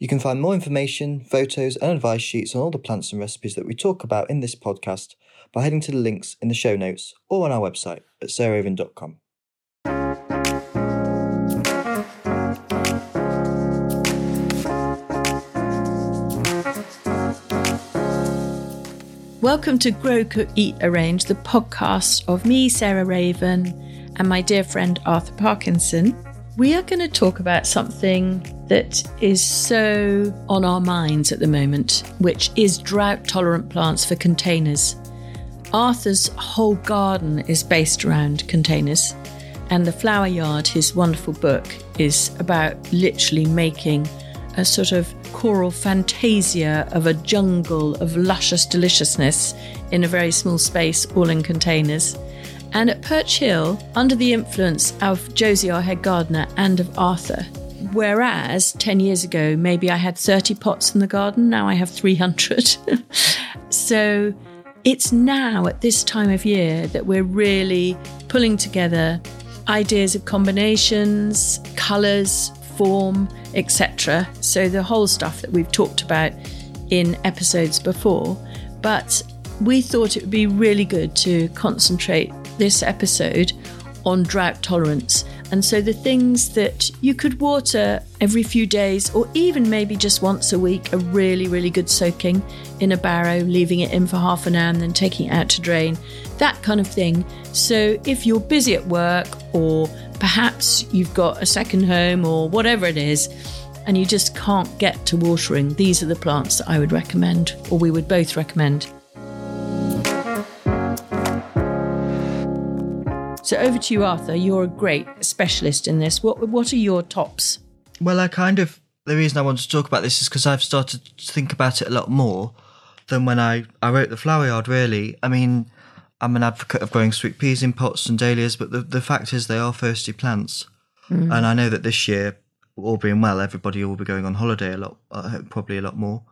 You can find more information, photos, and advice sheets on all the plants and recipes that we talk about in this podcast by heading to the links in the show notes or on our website at sarahraven.com. Welcome to Grow, Cook, Eat, Arrange, the podcast of me, Sarah Raven, and my dear friend Arthur Parkinson. We are going to talk about something that is so on our minds at the moment, which is drought tolerant plants for containers. Arthur's whole garden is based around containers, and The Flower Yard, his wonderful book, is about literally making a sort of choral fantasia of a jungle of luscious deliciousness in a very small space, all in containers. And at Perch Hill, under the influence of Josie, our head gardener, and of Arthur, whereas 10 years ago, maybe I had 30 pots in the garden, now I have 300. so it's now at this time of year that we're really pulling together ideas of combinations, colours, form, etc. So the whole stuff that we've talked about in episodes before. But we thought it would be really good to concentrate this episode on drought tolerance. And so the things that you could water every few days or even maybe just once a week, a really, really good soaking in a barrow, leaving it in for half an hour and then taking it out to drain, that kind of thing. So if you're busy at work or perhaps you've got a second home or whatever it is, and you just can't get to watering, these are the plants that I would recommend, or we would both recommend. So over to you, Arthur. You're a great specialist in this. What what are your tops? Well, I kind of the reason I wanted to talk about this is because I've started to think about it a lot more than when I I wrote the flower yard. Really, I mean, I'm an advocate of growing sweet peas in pots and dahlias, but the the fact is they are thirsty plants, mm. and I know that this year, all being well, everybody will be going on holiday a lot, uh, probably a lot more,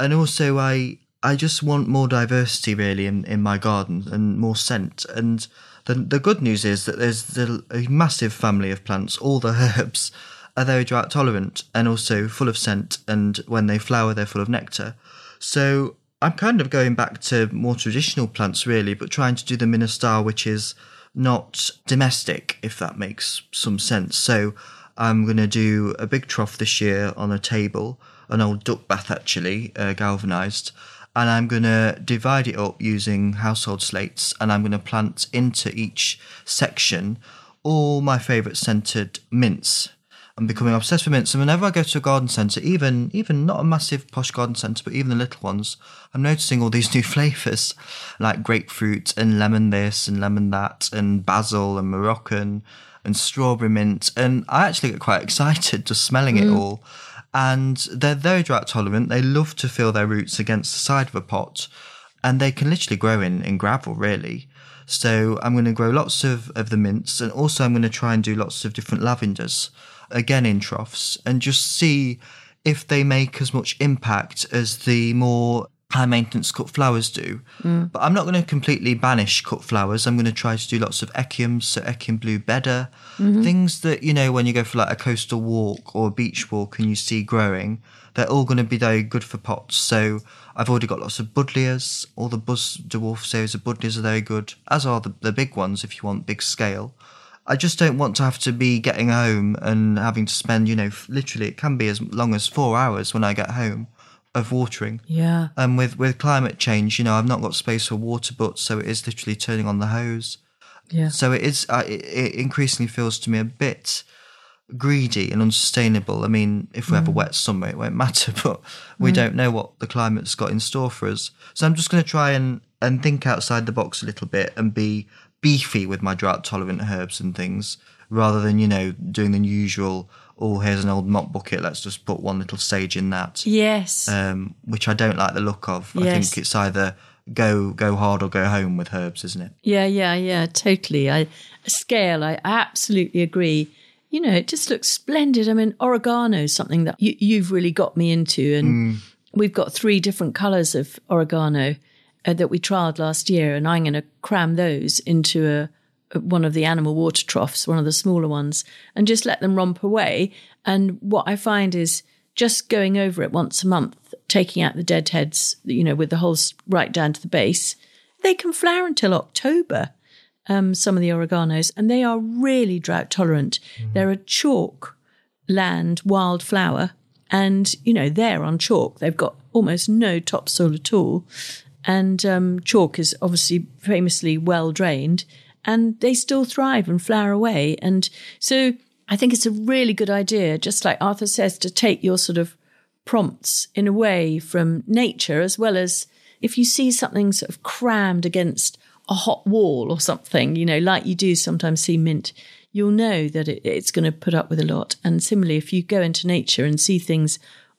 and also I I just want more diversity really in in my garden and more scent and the, the good news is that there's a massive family of plants. All the herbs are very drought tolerant and also full of scent. And when they flower, they're full of nectar. So I'm kind of going back to more traditional plants, really, but trying to do them in a style which is not domestic, if that makes some sense. So I'm going to do a big trough this year on a table, an old duck bath actually, uh, galvanized and I'm going to divide it up using household slates and I'm going to plant into each section all my favourite scented mints. I'm becoming obsessed with mints, and whenever I go to a garden centre, even even not a massive posh garden centre, but even the little ones, I'm noticing all these new flavours, like grapefruit and lemon this and lemon that, and basil and Moroccan and strawberry mint, and I actually get quite excited just smelling mm. it all and they're very drought tolerant. They love to feel their roots against the side of a pot, and they can literally grow in, in gravel, really. So I'm going to grow lots of, of the mints, and also I'm going to try and do lots of different lavenders, again in troughs, and just see if they make as much impact as the more high maintenance cut flowers do. Mm. But I'm not going to completely banish cut flowers. I'm going to try to do lots of echiums, so echium blue bedder, mm-hmm. things that, you know, when you go for like a coastal walk or a beach walk and you see growing, they're all going to be very good for pots. So I've already got lots of buddleias. All the Buzz Dwarf series of buddleias are very good, as are the, the big ones if you want big scale. I just don't want to have to be getting home and having to spend, you know, literally it can be as long as four hours when I get home of watering. Yeah. And with with climate change, you know, I've not got space for water butts, so it is literally turning on the hose. Yeah. So it is. Uh, it, it, increasingly feels to me a bit greedy and unsustainable. I mean, if we mm. have a mm. wet summer, it won't matter, but we mm. don't know what the climate's got in store for us. So I'm just going to try and and think outside the box a little bit and be beefy with my drought tolerant herbs and things, rather than you know doing the usual oh, here's an old mop bucket, let's just put one little sage in that. Yes. Um, which I don't like the look of. Yes. I think it's either go go hard or go home with herbs, isn't it? Yeah, yeah, yeah, totally. I scale, I absolutely agree. You know, it just looks splendid. I mean, oregano is something that you, you've really got me into, and mm. we've got three different colours of oregano uh, that we trialed last year, and I'm going to cram those into a one of the animal water troughs, one of the smaller ones, and just let them romp away. And what I find is just going over it once a month, taking out the dead heads, you know, with the holes right down to the base, they can flower until October. Um, some of the oreganos, and they are really drought tolerant. Mm. They're a chalk land wildflower, and you know they're on chalk. They've got almost no topsoil at all, and um, chalk is obviously famously well drained, and they still thrive and flower away. And so I think it's a really good idea, just like Arthur says, to take your sort of prompts in a way from nature, as well as if you see something sort of crammed against a hot wall or something, you know, like you do sometimes see mint, you'll know that it, it's going to put up with a lot. And similarly, if you go into nature and see things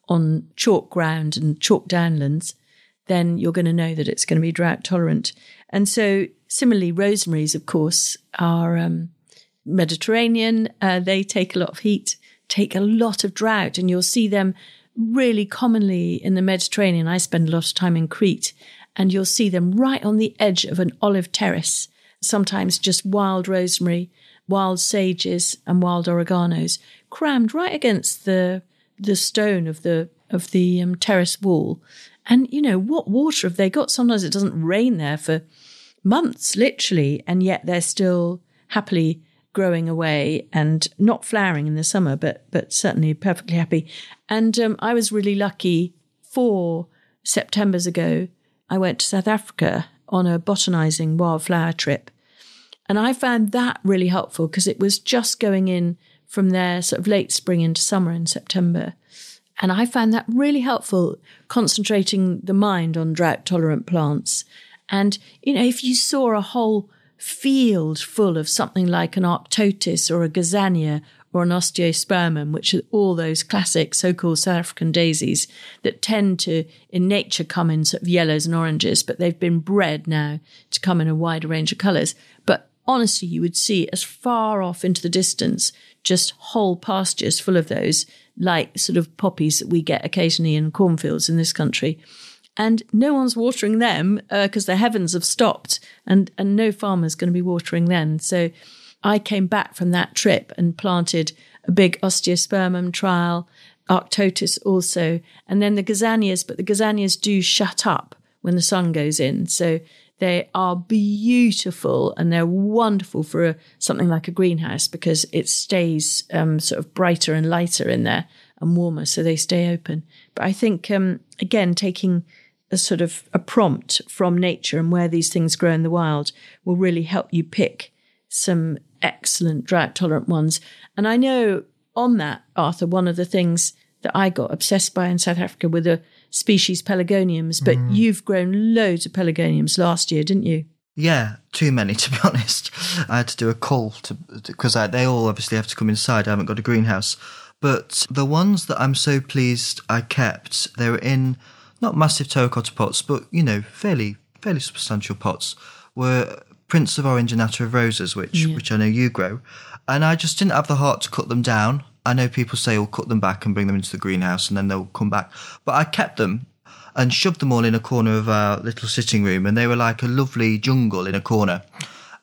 on chalk ground and chalk downlands, then you're going to know that it's going to be drought tolerant. And so, similarly, rosemaries, of course, are um, Mediterranean. Uh, they take a lot of heat, take a lot of drought, and you'll see them really commonly in the Mediterranean. I spend a lot of time in Crete, and you'll see them right on the edge of an olive terrace, sometimes just wild rosemary, wild sages, and wild oreganos crammed right against the the stone of the of the um, terrace wall. And you know what water have they got? Sometimes it doesn't rain there for months, literally, and yet they're still happily growing away and not flowering in the summer, but but certainly perfectly happy. And um, I was really lucky. Four September's ago, I went to South Africa on a botanizing wildflower trip, and I found that really helpful because it was just going in from there, sort of late spring into summer in September. And I found that really helpful, concentrating the mind on drought tolerant plants. And, you know, if you saw a whole field full of something like an arctotis or a gazania or an osteospermum, which are all those classic so-called South African daisies that tend to, in nature, come in sort of yellows and oranges, but they've been bred now to come in a wider range of colours. But honestly, you would see as far off into the distance just whole pastures full of those, like sort of poppies that we get occasionally in cornfields in this country and no one's watering them because uh, the heavens have stopped and, and no farmer's going to be watering then. So I came back from that trip and planted a big osteospermum trial, arctotis also, and then the gazanias, but the gazanias do shut up when the sun goes in. So they are beautiful and they're wonderful for a, something like a greenhouse because it stays um, sort of brighter and lighter in there and warmer, so they stay open. But I think, um, again, taking a sort of a prompt from nature and where these things grow in the wild will really help you pick some excellent drought tolerant ones. And I know on that, Arthur, one of the things that I got obsessed by in South Africa were the species pelargoniums, but mm. you've grown loads of pelargoniums last year, didn't you? Yeah, too many to be honest. I had to do a call to because they all obviously have to come inside. I haven't got a greenhouse, but the ones that I'm so pleased I kept, they were in not massive terracotta pots, but you know, fairly fairly substantial pots, were Prince of Orange and Attar of Roses, which yeah. which I know you grow, and I just didn't have the heart to cut them down. I know people say, "We'll cut them back and bring them into the greenhouse, and then they'll come back," but I kept them and shoved them all in a corner of our little sitting room, and they were like a lovely jungle in a corner.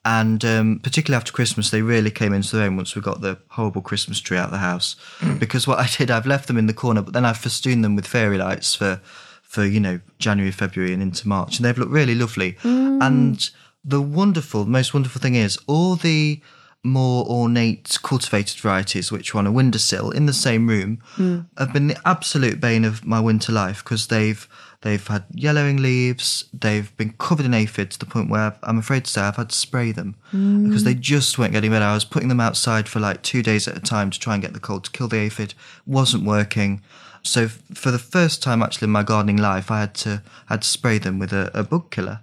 And um, particularly after Christmas, they really came into their own once we got the horrible Christmas tree out of the house. Mm. Because what I did, I've left them in the corner, but then I've festooned them with fairy lights for for you know January, February, and into March, and they've looked really lovely. Mm. And the wonderful, most wonderful thing is all the more ornate cultivated varieties, which were on a windowsill in the same room, mm. have been the absolute bane of my winter life because they've they've had yellowing leaves, they've been covered in aphids to the point where I'm afraid to say I've had to spray them mm. because they just weren't getting better. I was putting them outside for like two days at a time to try and get the cold to kill the aphid, wasn't working. So for the first time actually in my gardening life, I had to had to spray them with a, a bug killer,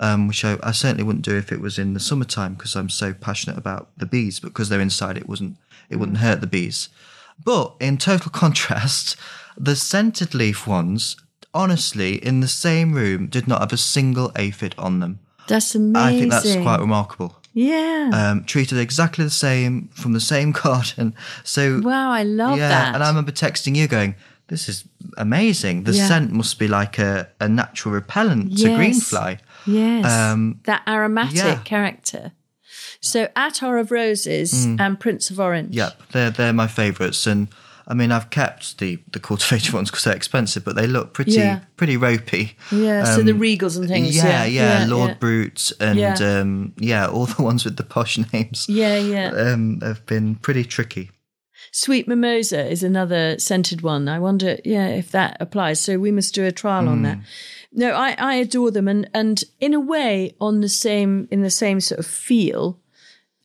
um, which I, I, certainly wouldn't do if it was in the summertime because I'm so passionate about the bees. But because they're inside, it wasn't it wouldn't hurt the bees. But in total contrast, the scented leaf ones, honestly, in the same room, did not have a single aphid on them. That's amazing. I think that's quite remarkable. Yeah. Um, treated exactly the same from the same garden. So wow, I love that. yeah, that. And I remember texting you going, this is amazing. The yeah. scent must be like a, a natural repellent yes. to greenfly. Yes. Um, that aromatic yeah. character. So Attar of Roses mm. and Prince of Orange. Yep, they're they're my favourites, and I mean, I've kept the the cultivated ones because they're expensive, but they look pretty Yeah. pretty ropey. Yeah, so the Regals and things. Um, Yeah, yeah, Lord yeah. Bute and Yeah. um, yeah, all the ones with the posh names. Yeah, yeah. Um, have been pretty tricky. Sweet mimosa is another scented one. I wonder, yeah, if that applies. So we must do a trial on that. No, I, I adore them, and and in a way, on the same in the same sort of feel,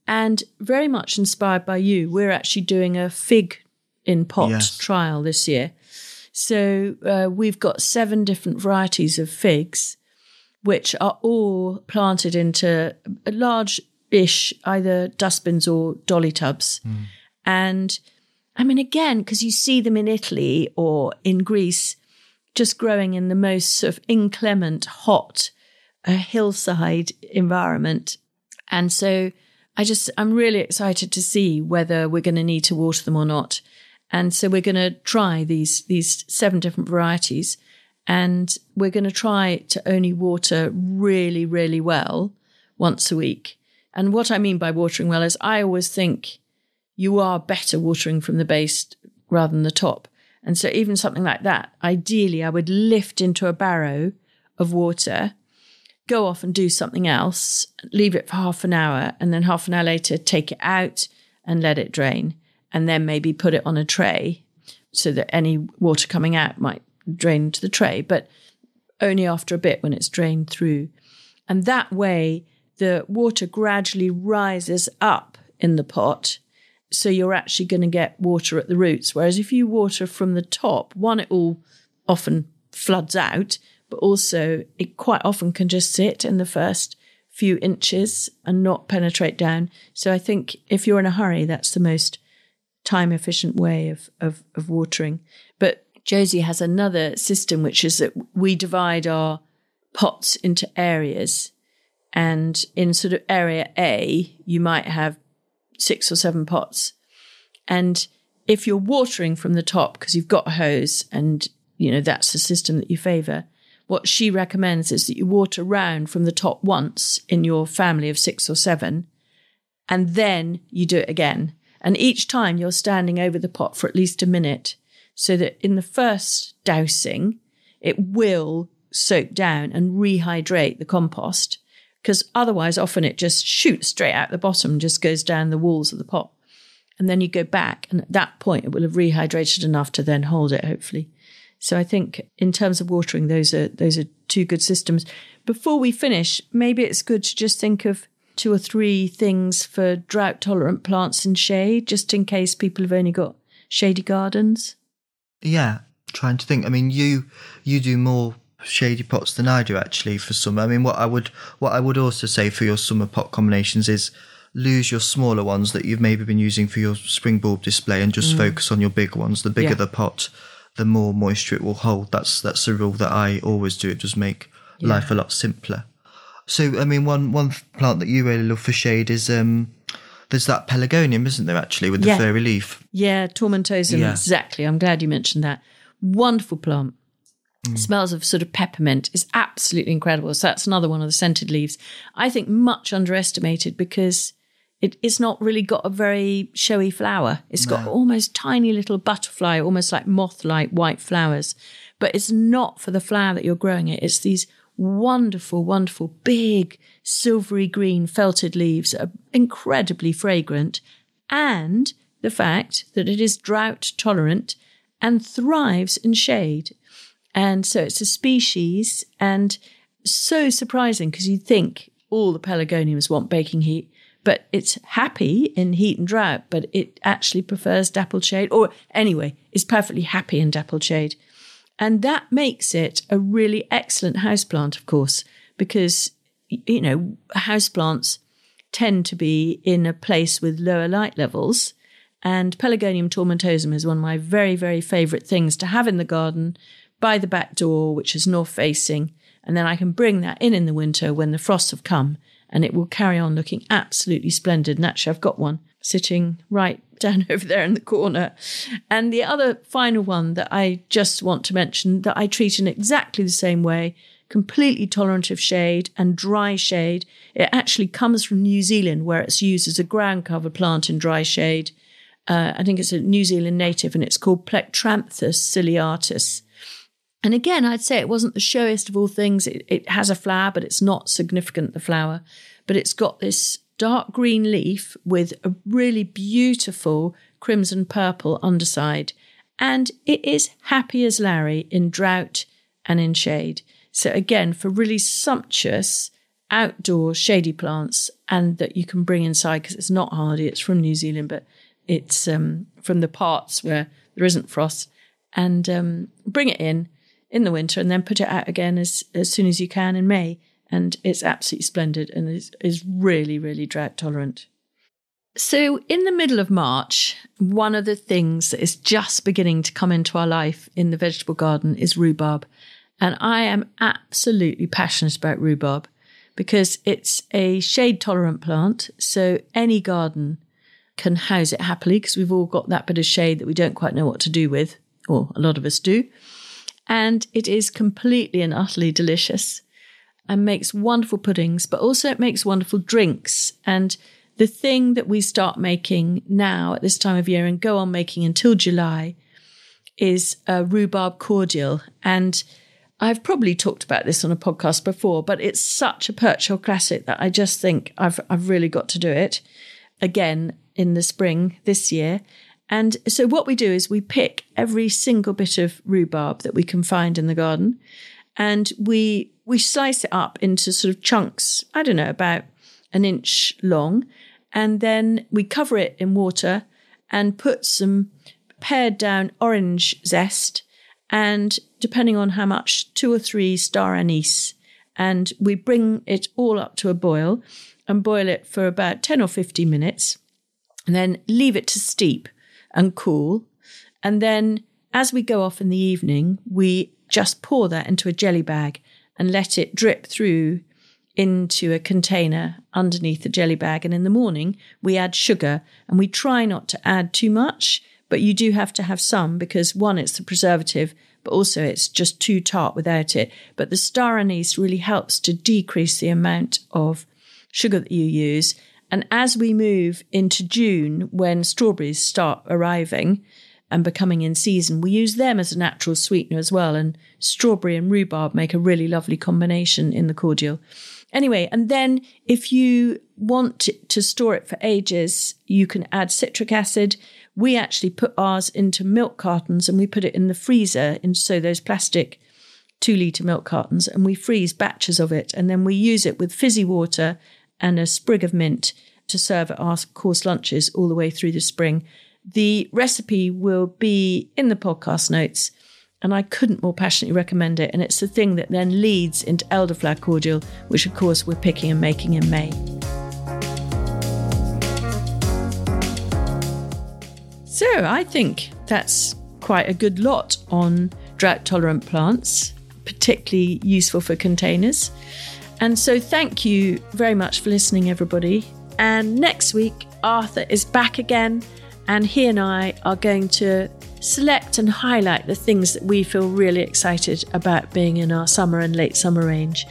and very much inspired by you. We're actually doing a fig in pot Yes. trial this year. So uh, we've got seven different varieties of figs, which are all planted into large-ish either dustbins or dolly tubs. And I mean, again, because you see them in Italy or in Greece, just growing in the most sort of inclement, hot, uh, hillside environment. And so I just, I'm really excited to see whether we're going to need to water them or not. And so we're going to try these, these seven different varieties and we're going to try to only water really, really well once a week. And what I mean by watering well is I always think you are better watering from the base rather than the top. And so even something like that, ideally I would lift into a barrow of water, go off and do something else, leave it for half an hour, and then half an hour later take it out and let it drain. And then maybe put it on a tray so that any water coming out might drain into the tray, but only after a bit when it's drained through. And that way, the water gradually rises up in the pot. So you're actually going to get water at the roots. Whereas if you water from the top, one, it all often floods out, but also it quite often can just sit in the first few inches and not penetrate down. So I think if you're in a hurry, that's the most time efficient way of, of, of watering. But Josie has another system, which is that we divide our pots into areas. And in sort of area A, you might have six or seven pots. And if you're watering from the top because you've got a hose and, you know, that's the system that you favor, what she recommends is that you water round from the top once in your family of six or seven, and then you do it again. And each time you're standing over the pot for at least a minute so that in the first dousing, it will soak down and rehydrate the compost because otherwise often it just shoots straight out the bottom just goes down the walls of the pot. And then you go back and at that point it will have rehydrated enough to then hold it hopefully. So I think in terms of watering, those are those are two good systems. Before we finish, maybe it's good to just think of two or three things for drought tolerant plants in shade, just in case people have only got shady gardens. Yeah, trying to think. I mean, you you do more shady pots than I do actually for summer. I mean, what I would what I would also say for your summer pot combinations is lose your smaller ones that you've maybe been using for your spring bulb display and just focus on your big ones. The bigger Yeah. the pot, the more moisture it will hold. That's that's a rule that I always do. It does make life a lot simpler. So, I mean, one one plant that you really love for shade is um, there's that pelargonium, isn't there? Actually, with the Yeah. furry leaf. Yeah, tomentosum, Yeah. exactly. I'm glad you mentioned that. Wonderful plant. Mm. Smells of sort of peppermint is absolutely incredible. So that's another one of the scented leaves. I think much underestimated because it, it's not really got a very showy flower. It's got almost tiny little butterfly, almost like moth-like white flowers. But it's not for the flower that you're growing it. It's these wonderful, wonderful, big, silvery green felted leaves that are incredibly fragrant. And the fact that it is drought tolerant and thrives in shade. And so it's a species and so surprising because you'd think all the pelargoniums want baking heat, but it's happy in heat and drought, but it actually prefers dappled shade, or anyway, is perfectly happy in dappled shade. And that makes it a really excellent houseplant, of course, because, you know, houseplants tend to be in a place with lower light levels. And Pelargonium tomentosum is one of my very, very favourite things to have in the garden by the back door, which is north facing. And then I can bring that in in the winter when the frosts have come and it will carry on looking absolutely splendid. And actually, I've got one sitting right down over there in the corner. And the other final one that I just want to mention that I treat in exactly the same way completely tolerant of shade and dry shade. It actually comes from New Zealand, where it's used as a ground cover plant in dry shade. Uh, I think it's a New Zealand native, and it's called Plectranthus ciliatus. And again, I'd say it wasn't the showiest of all things. It, it has a flower, but it's not significant, the flower. But it's got this dark green leaf with a really beautiful crimson purple underside. And it is happy as Larry in drought and in shade. So, again, for really sumptuous outdoor shady plants and that you can bring inside because it's not hardy, it's from New Zealand, but it's um, from the parts where there isn't frost. And um, bring it in in the winter and then put it out again as, as soon as you can in May. And it's absolutely splendid and is, is really, really drought tolerant. So, in the middle of March, one of the things that is just beginning to come into our life in the vegetable garden is rhubarb. And I am absolutely passionate about rhubarb because it's a shade tolerant plant. So, any garden can house it happily because we've all got that bit of shade that we don't quite know what to do with, or a lot of us do. And it is completely and utterly delicious and makes wonderful puddings, but also it makes wonderful drinks. And the thing that we start making now at this time of year and go on making until July is a rhubarb cordial. And I've probably talked about this on a podcast before, but it's such a Perch Hill classic that I just think I've I've really got to do it again in the spring this year. And so what we do is we pick every single bit of rhubarb that we can find in the garden and we we slice it up into sort of chunks, I don't know, about an inch long, and then we cover it in water and put some pared down orange zest and depending on how much, two or three star anise. And we bring it all up to a boil and boil it for about 10 or 15 minutes and then leave it to steep and cool. And then as we go off in the evening, we just pour that into a jelly bag and let it drip through into a container underneath the jelly bag. And in the morning, we add sugar and we try not to add too much, but you do have to have some because one, it's the preservative, but also it's just too tart without it. But the star anise really helps to decrease the amount of sugar that you use and as we move into June, when strawberries start arriving and becoming in season, we use them as a natural sweetener as well. And strawberry and rhubarb make a really lovely combination in the cordial. Anyway, and then if you want to store it for ages, you can add citric acid. We actually put ours into milk cartons and we put it in the freezer, in so those plastic two litre milk cartons, and we freeze batches of it. And then we use it with fizzy water and a sprig of mint to serve at our course lunches all the way through the spring. The recipe will be in the podcast notes, and I couldn't more passionately recommend it. And it's the thing that then leads into elderflower cordial, which of course we're picking and making in May. So I think that's quite a good lot on drought tolerant plants, particularly useful for containers. And so, thank you very much for listening, everybody. And next week, Arthur is back again, and he and I are going to select and highlight the things that we feel really excited about being in our summer and late summer range.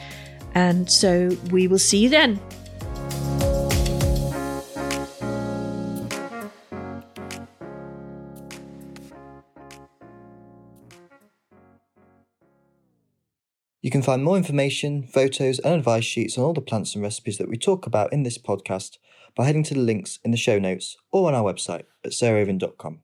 And so, we will see you then. Find more information, photos, and advice sheets on all the plants and recipes that we talk about in this podcast by heading to the links in the show notes or on our website at sarahraven.com.